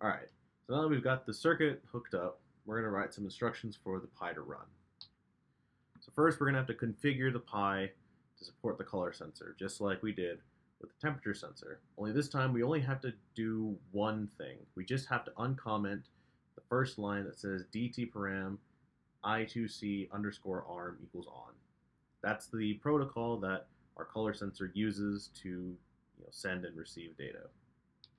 All right, so now that we've got the circuit hooked up, we're going to write some instructions for the Pi to run. So first, we're going to have to configure the Pi to support the color sensor, just like we did with the temperature sensor. Only this time, we only have to do one thing. We just have to uncomment the first line that says dtparam i2c underscore arm equals on. That's the protocol that our color sensor uses to you know, send and receive data.